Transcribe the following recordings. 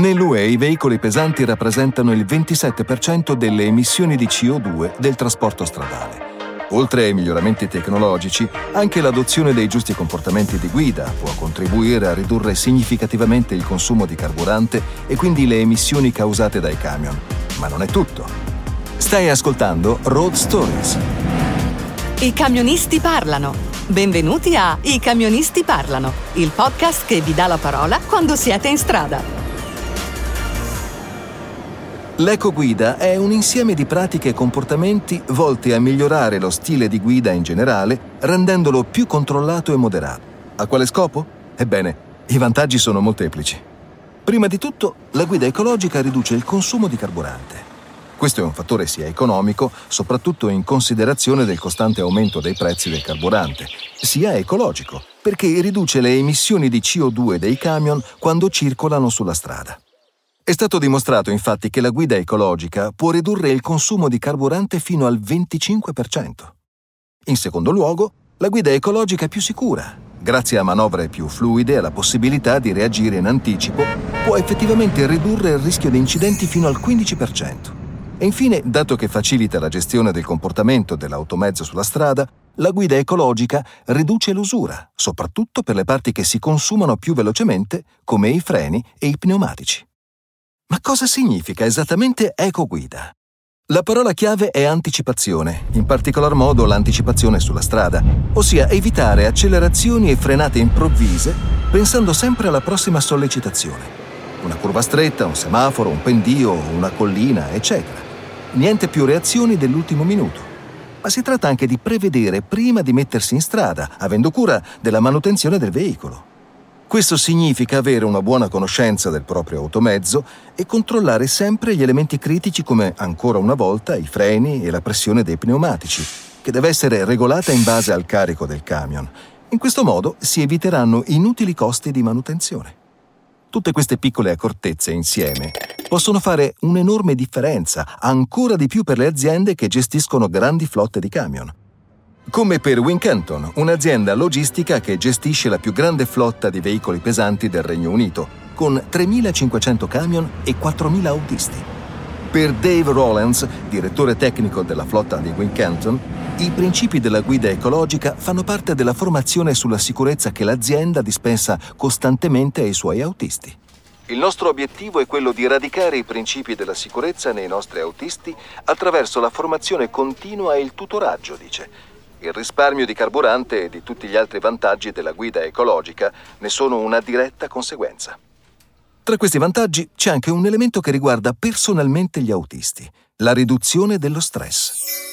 Nell'UE i veicoli pesanti rappresentano il 27% delle emissioni di CO2 del trasporto stradale. Oltre ai miglioramenti tecnologici, anche l'adozione dei giusti comportamenti di guida può contribuire a ridurre significativamente il consumo di carburante e quindi le emissioni causate dai camion. Ma non è tutto. Stai ascoltando Road Stories. I camionisti parlano. Benvenuti a I camionisti parlano, il podcast che vi dà la parola quando siete in strada. L'ecoguida è un insieme di pratiche e comportamenti volti a migliorare lo stile di guida in generale, rendendolo più controllato e moderato. A quale scopo? Ebbene, i vantaggi sono molteplici. Prima di tutto, la guida ecologica riduce il consumo di carburante. Questo è un fattore sia economico, soprattutto in considerazione del costante aumento dei prezzi del carburante, sia ecologico, perché riduce le emissioni di CO2 dei camion quando circolano sulla strada. È stato dimostrato infatti che la guida ecologica può ridurre il consumo di carburante fino al 25%. In secondo luogo, la guida ecologica è più sicura. Grazie a manovre più fluide e alla possibilità di reagire in anticipo, può effettivamente ridurre il rischio di incidenti fino al 15%. E infine, dato che facilita la gestione del comportamento dell'automezzo sulla strada, la guida ecologica riduce l'usura, soprattutto per le parti che si consumano più velocemente, come i freni e i pneumatici. Ma cosa significa esattamente ecoguida? La parola chiave è anticipazione, in particolar modo l'anticipazione sulla strada, ossia evitare accelerazioni e frenate improvvise pensando sempre alla prossima sollecitazione. Una curva stretta, un semaforo, un pendio, una collina, eccetera. Niente più reazioni dell'ultimo minuto. Ma si tratta anche di prevedere prima di mettersi in strada, avendo cura della manutenzione del veicolo. Questo significa avere una buona conoscenza del proprio automezzo e controllare sempre gli elementi critici come, ancora una volta, i freni e la pressione dei pneumatici, che deve essere regolata in base al carico del camion. In questo modo si eviteranno inutili costi di manutenzione. Tutte queste piccole accortezze insieme possono fare un'enorme differenza, ancora di più per le aziende che gestiscono grandi flotte di camion come per Wincanton, un'azienda logistica che gestisce la più grande flotta di veicoli pesanti del Regno Unito, con 3.500 camion e 4.000 autisti. Per Dave Rollins, direttore tecnico della flotta di Wincanton, i principi della guida ecologica fanno parte della formazione sulla sicurezza che l'azienda dispensa costantemente ai suoi autisti. Il nostro obiettivo è quello di radicare i principi della sicurezza nei nostri autisti attraverso la formazione continua e il tutoraggio, dice il risparmio di carburante e di tutti gli altri vantaggi della guida ecologica ne sono una diretta conseguenza. Tra questi vantaggi c'è anche un elemento che riguarda personalmente gli autisti, la riduzione dello stress.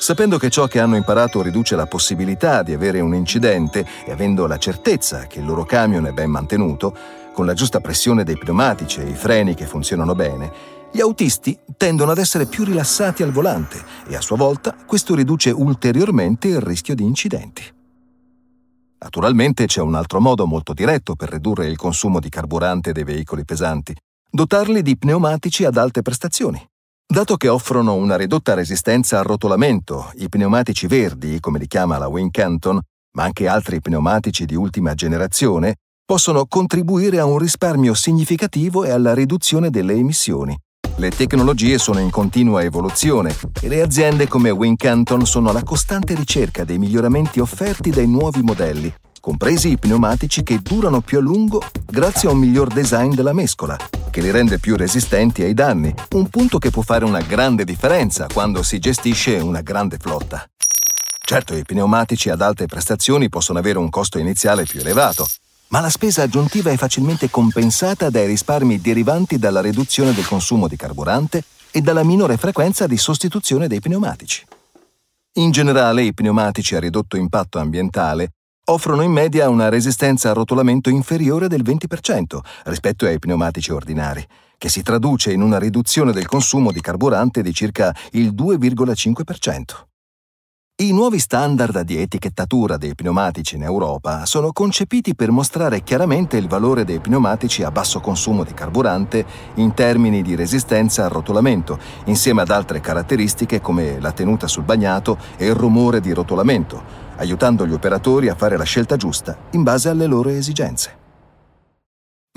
Sapendo che ciò che hanno imparato riduce la possibilità di avere un incidente e avendo la certezza che il loro camion è ben mantenuto, con la giusta pressione dei pneumatici e i freni che funzionano bene, gli autisti tendono ad essere più rilassati al volante e a sua volta questo riduce ulteriormente il rischio di incidenti. Naturalmente c'è un altro modo molto diretto per ridurre il consumo di carburante dei veicoli pesanti, dotarli di pneumatici ad alte prestazioni. Dato che offrono una ridotta resistenza al rotolamento, i pneumatici verdi, come li chiama la Wincanton, ma anche altri pneumatici di ultima generazione, possono contribuire a un risparmio significativo e alla riduzione delle emissioni, le tecnologie sono in continua evoluzione e le aziende come Wincanton sono alla costante ricerca dei miglioramenti offerti dai nuovi modelli, compresi i pneumatici che durano più a lungo grazie a un miglior design della mescola, che li rende più resistenti ai danni, un punto che può fare una grande differenza quando si gestisce una grande flotta. Certo, i pneumatici ad alte prestazioni possono avere un costo iniziale più elevato, ma la spesa aggiuntiva è facilmente compensata dai risparmi derivanti dalla riduzione del consumo di carburante e dalla minore frequenza di sostituzione dei pneumatici. In generale, i pneumatici a ridotto impatto ambientale offrono in media una resistenza a rotolamento inferiore del 20% rispetto ai pneumatici ordinari, che si traduce in una riduzione del consumo di carburante di circa il 2,5%. I nuovi standard di etichettatura dei pneumatici in Europa sono concepiti per mostrare chiaramente il valore dei pneumatici a basso consumo di carburante in termini di resistenza al rotolamento, insieme ad altre caratteristiche come la tenuta sul bagnato e il rumore di rotolamento, aiutando gli operatori a fare la scelta giusta in base alle loro esigenze.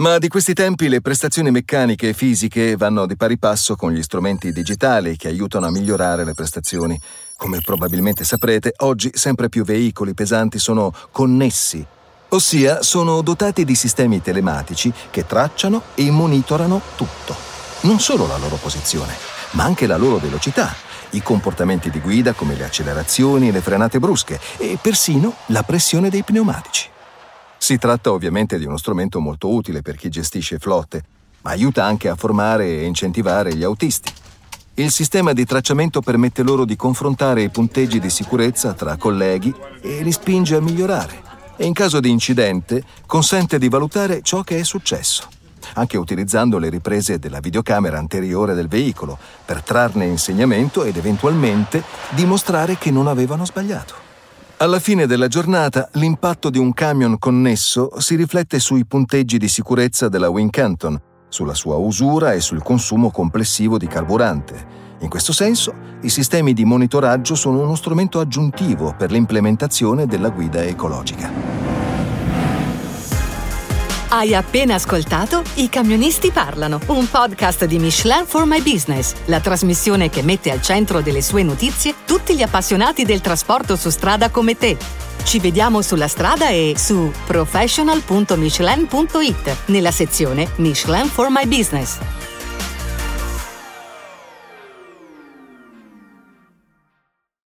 Ma di questi tempi le prestazioni meccaniche e fisiche vanno di pari passo con gli strumenti digitali che aiutano a migliorare le prestazioni. Come probabilmente saprete, oggi sempre più veicoli pesanti sono connessi, ossia sono dotati di sistemi telematici che tracciano e monitorano tutto. Non solo la loro posizione, ma anche la loro velocità, i comportamenti di guida come le accelerazioni e le frenate brusche e persino la pressione dei pneumatici. Si tratta ovviamente di uno strumento molto utile per chi gestisce flotte, ma aiuta anche a formare e incentivare gli autisti. Il sistema di tracciamento permette loro di confrontare i punteggi di sicurezza tra colleghi e li spinge a migliorare. E in caso di incidente consente di valutare ciò che è successo, anche utilizzando le riprese della videocamera anteriore del veicolo per trarne insegnamento ed eventualmente dimostrare che non avevano sbagliato. Alla fine della giornata, l'impatto di un camion connesso si riflette sui punteggi di sicurezza della Wincanton, sulla sua usura e sul consumo complessivo di carburante. In questo senso, i sistemi di monitoraggio sono uno strumento aggiuntivo per l'implementazione della guida ecologica. Hai appena ascoltato I camionisti parlano, un podcast di Michelin for My Business, la trasmissione che mette al centro delle sue notizie tutti gli appassionati del trasporto su strada come te. Ci vediamo sulla strada e su professional.michelin.it nella sezione Michelin for My Business.